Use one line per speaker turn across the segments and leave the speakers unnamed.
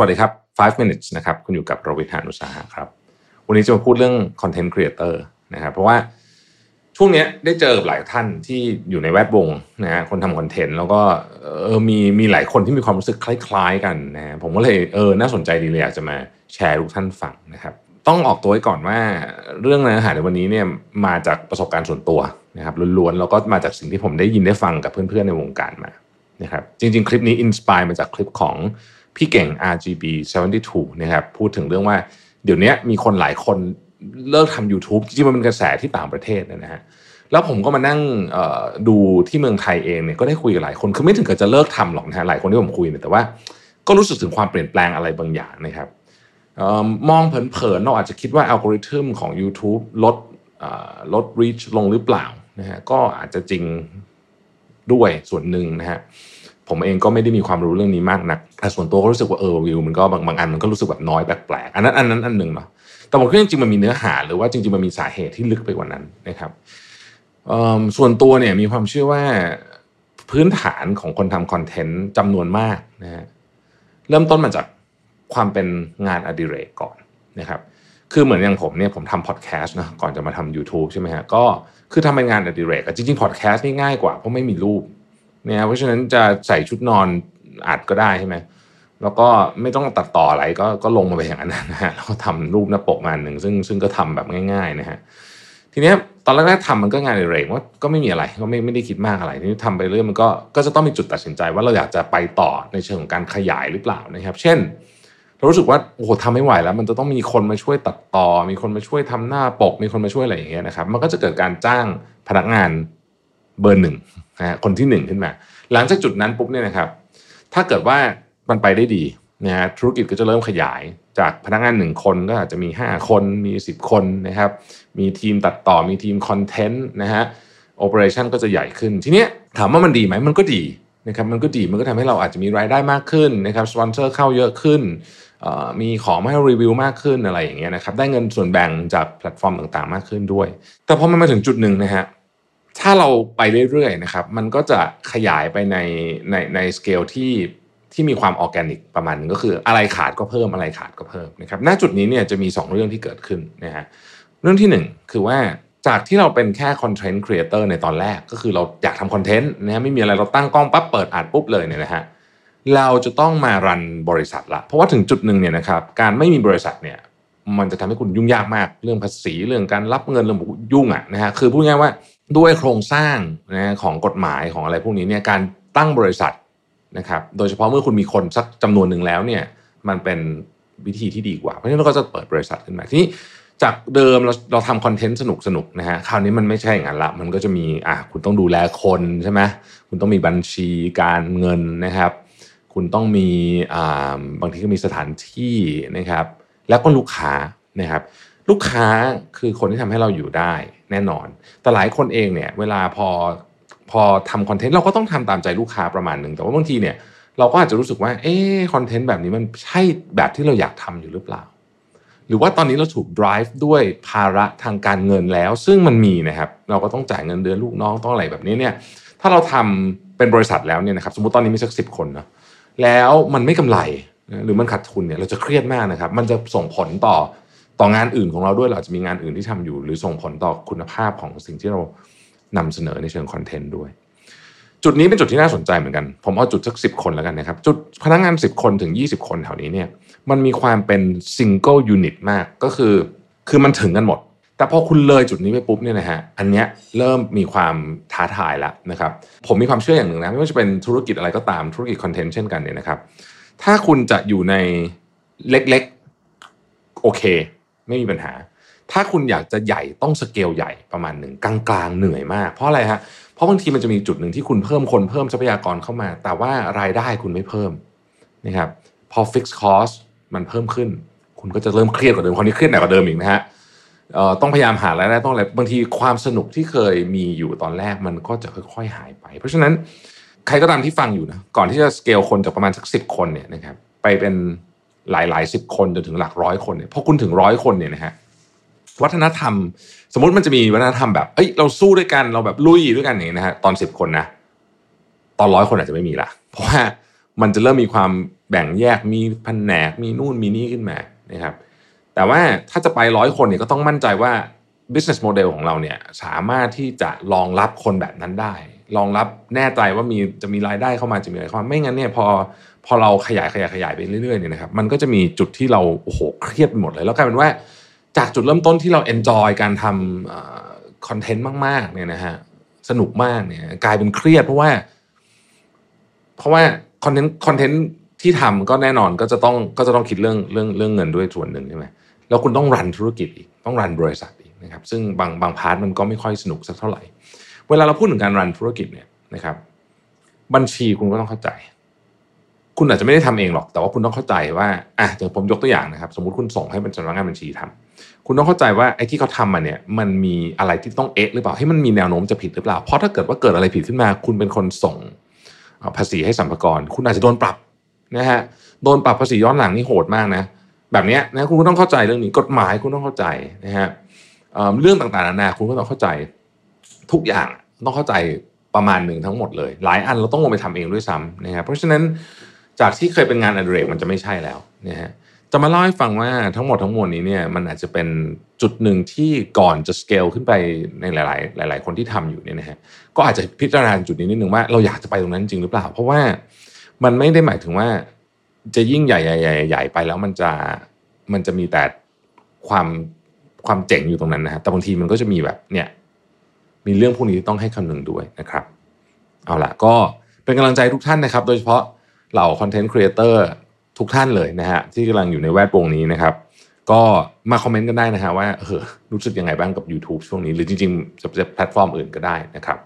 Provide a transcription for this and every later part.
วัสดีครับ 5 minutes นะครับ คุณอยู่กับโรวิทานุสาหะครับ วันนี้จะมาพูดเรื่อง content creator นะครับ เพราะว่าช่วงนี้ได้เจอกับหลายท่านที่อยู่ในแวดวงนะฮะคนทำคอนเทนต์แล้วก็เออมีมีหลายคนที่มีความรู้สึกคล้ายๆกันนะฮะผมก็เลยเออน่าสนใจดีเลยอยากจะมาแชร์ทุกท่านฟังนะครับ ต้องออกตัวไว้ก่อนว่าเรื่องเนื้อหาในวันนี้เนี่ยมาจากประสบการณ์ส่วนตัวนะครับล้วนๆแล้วก็มาจากสิ่งที่ผมได้ยินได้ฟังกับเพื่อนๆในวงการมานะครับจริงๆ คลิปนี้อินสปายมาจากคลิปของ พี่เก่ง RGB 72นะครับพูดถึงเรื่องว่าเดี๋ยวนี้มีคนหลายคนเลิกทำ YouTube จริงๆมันเป็นกระแสที่ต่างประเทศนะฮะแล้วผมก็มานั่งดูที่เมืองไทยเองเนี่ยก็ได้คุยกับหลายคนคือไม่ถึงกับจะเลิกทำหรอกนะฮะหลายคนที่ผมคุยเนี่ยแต่ว่าก็รู้สึกถึงความเปลี่ยนแปลงอะไรบางอย่างนะครับออมองเผินๆเราอาจจะคิดว่าอัลกอริทึมของ YouTube ลดลด reach ลงหรือเปล่านะฮะก็อาจจะจริงด้วยส่วนหนึ่งนะฮะ ผมเองก็ไม่ได้มีความรู้เรื่องนี้มากนักแต่ส่วนตัวก็รู้สึกว่าเออวิวมันก็บางบางอันมันก็รู้สึกแบบน้อยแปลกๆอันนั้นอันนั้นอันหนึ่งเนาะแต่ผมคิดจริงๆมันมีเนื้อหาหรือว่าจริงๆมันมีสาเหตุที่ลึกไปกว่านั้นนะครับส่วนตัวเนี่ยมีความเชื่อว่าพื้นฐานของคนทำคอนเทนต์จำนวนมากนะฮะเริ่มต้นมาจากความเป็นงานอดิเรกก่อนนะครับคือเหมือนอย่างผมเนี่ยผมทำพอดแคสต์นะก่อนจะมาทำ YouTube ใช่ไหมฮะก็คือทำเป็นงานอดิเรกจริงๆพอดแคสต์นี่ง่ายกว่าเพราะไม่มีรูป เนี่ยเพราะฉะนั้นจะใส่ชุดนอนอัดก็ได้ใช่ไหมแล้วก็ไม่ต้องตัดต่ออะไรก็ก็ลงมาไปอย่างนั้นนะฮะแล้วก็ทำรูปหน้าปกงานหนึ่งซึ่งซึ่งก็ทำแบบง่ายๆนะฮะทีเนี้ยตอนแรกๆทำมันก็งานเรกว่าก็ไม่มีอะไรก็ไม่ไม่ได้คิดมากอะไรที่ทำไปเรื่อยมันก็ก็จะต้องมีจุดตัดสินใจว่าเราอยากจะไปต่อในเชิงของการขยายหรือเปล่านะครับ เช่นเรารู้สึกว่าโอ้โหทำไม่ไหวแล้ว มันจะต้องมีคนมาช่วยตัดต่อ มีคนมาช่วยทำหน้าปก มีคนมาช่วยอะไรอย่างเงี้ยนะครับ มันก็จะเกิดการจ้างพนักงาน เบอร์หนึ่งนะฮะคนที่หนึ่งขึ้นมา หลังจากจุดนั้นปุ๊บเนี่ยนะครับ ถ้าเกิดว่ามันไปได้ดีนะฮะธุรกิจก็จะเริ่มขยายจากพนักงานหนึ่งคนก็อาจจะมี 5 คนมี 10 คนนะครับ มีทีมตัดต่อมีทีม content นะฮะ operation ก็จะใหญ่ขึ้น ทีเนี้ยถามว่ามันดีไหมมันก็ดีนะครับมันก็ดีมันก็ทำให้เราอาจจะมีรายได้มากขึ้นนะครับสปอนเซอร์เข้าเยอะขึ้นมีของมาให้รีวิวมากขึ้นอะไรอย่างเงี้ยนะครับได้เงินส่วนแบ่งจากแพลตฟอร์มต่างๆมากขึ้นด้วย แต่พอมันมาถึงจุดหนึ่งนะฮะ ถ้าเราไปเรื่อยๆนะครับ มันก็จะขยายไปในในในสเกลที่ที่มีความออแกนิกประมาณนึงก็คืออะไรขาดก็เพิ่มอะไรขาดก็เพิ่มนะครับณจุดนี้เนี่ยจะมี 2 เรื่องที่เกิดขึ้นนะฮะเรื่องที่ 1 คือว่าจากที่เราเป็นแค่ content creator ในตอนแรกก็คือเราอยากทำ content นะฮะไม่มีอะไรเราตั้งกล้องปั๊บเปิดอัดปุ๊บเลยเนี่ยนะฮะเราจะต้องมา run บริษัทละเพราะว่าถึงจุดหนึ่งเนี่ยนะครับการไม่มีบริษัทเนี่ย มันจะทำให้คุณยุ่งยากมากเรื่องภาษีเรื่องการรับเงินเรื่องยุ่งอะนะฮะคือพูดง่ายว่าด้วยโครงสร้างนะของกฎหมายของอะไรพวกนี้เนี่ยการตั้งบริษัทนะครับโดยเฉพาะเมื่อคุณมีคนสักจำนวนหนึ่งแล้วเนี่ยมันเป็นวิธีที่ดีกว่า เพราะฉะนั้นเราก็จะเปิดบริษัทขึ้นมาทีนี้จากเดิมเราเราทำคอนเทนต์สนุกสนุกนะฮะคราวนี้มันไม่ใช่อย่างนั้นละมันก็จะมีอะคุณต้องดูแลคนใช่ไหมคุณต้องมีบัญชีการเงินนะครับ คุณต้องมีอ่าบางทีก็มีสถานที่นะครับ แล้วก็ลูกค้านะครับลูกค้าคือคนที่ทำให้เราอยู่ได้แน่นอน แต่หลายคนเองเนี่ยเวลาพอพอทำคอนเทนต์เราก็ต้องทำตามใจลูกค้าประมาณหนึ่งแต่ว่าบางทีเนี่ยเราก็อาจจะรู้สึกว่าเอ๊คอนเทนต์แบบนี้มันใช่แบบที่เราอยากทำอยู่หรือเปล่า หรือว่าตอนนี้เราถูก drive ด้วยภาระทางการเงินแล้ว ซึ่งมันมีนะครับ เราก็ต้องจ่ายเงินเดือนลูกน้องต้องอะไรแบบนี้เนี่ยถ้าเราทำเป็นบริษัทแล้วเนี่ยนะครับสมมติตอนนี้มีสักสิบคนนะแล้วมันไม่กำไร หรือมันขาดทุนเนี่ยเราจะเครียดมากนะครับ มันจะส่งผลต่อต่องานอื่นของเราด้วยเราจะมีงานอื่นที่ทำอยู่ หรือส่งผลต่อคุณภาพของสิ่งที่เรานำเสนอในเชิง content ด้วย จุดนี้เป็นจุดที่น่าสนใจเหมือนกัน ผมเอาจุดสักสิบคนแล้วกันนะครับ จุดพนักงาน 10 คนถึง 20 คนแถวนี้เนี่ยมันมีความเป็น single unit มากก็คือคือมันถึงกันหมด แต่พอคุณเลยจุดนี้ไปปุ๊บเนี่ยนะฮะอันเนี้ยเริ่มมีความท้าทายแล้วนะครับผมมีความเชื่ออย่างหนึ่งนะไม่ว่าจะเป็นธุรกิจอะไรก็ตามธุรกิจคอนเทนต์เช่นกันเนี่ยนะครับ ถ้าคุณจะอยู่ในเล็กๆ โอเค ไม่มีปัญหา ถ้าคุณอยากจะใหญ่ต้องสเกลใหญ่ประมาณหนึ่งกลางๆ เหนื่อยมาก เพราะอะไรฮะเพราะบางทีมันจะมีจุดหนึ่งที่คุณเพิ่มคนเพิ่มทรัพยากรเข้ามา แต่ว่ารายได้คุณไม่เพิ่มนะครับพอ fixed cost มันเพิ่มขึ้น คุณก็จะเริ่มเครียดกว่าเดิมคราวนี้เครียดหนักกว่าเดิมอีกนะฮะต้องพยายามหารายได้ต้องอะไรบางทีความสนุกที่เคยมีอยู่ตอนแรกมันก็จะค่อย ๆ หายไป เพราะฉะนั้น ใครก็ตามที่ฟังอยู่นะก่อนที่จะสเกลคนจากประมาณสักสิบคนเนี่ยนะครับไปเป็นหลายหลายสิบคนจนถึงหลักร้อยคนเนี่ยพอคุณถึงร้อยคนเนี่ยนะฮะวัฒนธรรม สมมติมันจะมีวัฒนธรรมแบบเอ้ยเราสู้ด้วยกันเราแบบลุยด้วยกันอย่างนี้นะฮะตอนสิบคนนะตอนร้อยคนอาจจะไม่มีละเพราะว่ามันจะเริ่มมีความแบ่งแยกมีแผนกมีนู่นมีนี่ขึ้นมานะครับแต่ว่าถ้าจะไปร้อยคนเนี่ยก็ต้องมั่นใจว่า business model ของเราเนี่ยสามารถที่จะรองรับคนแบบนั้นได้รองรับแน่ใจว่ามีจะมีรายได้เข้ามาจะมีอะไรเข้ามาไม่งั้นเนี่ยพอพอเราขยายขยายขยายไปเรื่อยๆเนี่ยนะครับมันก็จะมีจุดที่เราโอ้โหเครียดไปหมดเลย แล้วกลายเป็นว่าจากจุดเริ่มต้นที่เราเอนจอยการทำคอนเทนต์มากๆเนี่ยนะฮะสนุกมากเนี่ยกลายเป็นเครียดเพราะว่า เพราะว่า content content ที่ทำก็แน่นอนก็จะต้องก็จะต้องคิดเรื่องเรื่องเรื่องเงินด้วยส่วนหนึ่งใช่ไหมแล้วคุณต้อง run ธุรกิจอีกต้อง run บริษัท นะครับซึ่งบางบาง part มันก็ไม่ค่อยสนุกสักเท่าไหร่ เวลาเราพูดถึงการ run ธุรกิจเนี่ยนะครับ บัญชีคุณก็ต้องเข้าใจ คุณอาจจะไม่ได้ทำเองหรอก แต่ว่าคุณต้องเข้าใจว่าอะเดี๋ยวผมยกตัวอย่างนะครับ สมมติคุณส่งให้เป็นสำนักงานบัญชีทำคุณต้องเข้าใจว่าไอ้ที่เขาทำมาเนี่ย มันมีอะไรที่ต้องเอ๊ะหรือเปล่าให้มันมีแนวโน้มจะผิดหรือเปล่า เพราะถ้าเกิดว่าเกิดอะไรผิดขึ้นมา คุณเป็นคนส่งภาษีให้สัมภาระคุณอาจจะโดนปรับนะฮะโดนปรับภาษีย้อนหลังนี่โหดมากนะแบบนี้นะคุณต้องเข้าใจเรื่องนี้กฎหมายคุณต้องเข้าใจนะฮะ เรื่องต่างๆนานาคุณก็ต้องเข้าใจทุกอย่างต้องเข้าใจประมาณหนึ่งทั้งหมดเลย หลายอันเราต้องลงไปทำเองด้วยซ้ำนะครับเพราะฉะนั้นจากที่เคยเป็นงานอดิเรกมันจะไม่ใช่แล้วนะฮะจะมาเล่าให้ฟังว่าทั้งหมดทั้งมวลนี้เนี่ยมันอาจจะเป็นจุดหนึ่งที่ก่อนจะสเกลขึ้นไปในหลาย ๆ หลาย ๆ คนที่ทำอยู่เนี่ยนะฮะก็อาจจะพิจารณาจุดนี้นิดนึงว่าเราอยากจะไปตรงนั้นจริงหรือเปล่า เพราะว่ามันไม่ได้หมายถึงว่าจะยิ่งใหญ่ๆใหญ่ไปแล้วมันจะมันจะมีแต่ความ ความเจ๋งอยู่ตรงนั้นนะฮะแต่บางทีมันก็จะมีแบบเนี่ยมีเรื่องพวกนี้ต้องให้คำนึงด้วยนะครับ เอาละก็เป็นกำลังใจทุกท่านนะครับ โดยเฉพาะเหล่าคอนเทนต์ครีเอเตอร์ทุกท่านเลยนะฮะที่กำลังอยู่ในแวดวงนี้นะครับ ก็มาคอมเมนต์กันได้นะฮะว่าเออรู้สึกยังไงบ้างกับ YouTube ช่วงนี้ หรือจริงๆ จะแพลตฟอร์มอื่นก็ได้นะครับ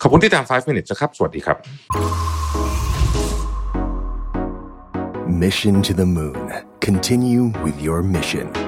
ขอบคุณที่ตาม 5 minutes นะครับ สวัสดีครับ
Mission to the Moon Continue with your mission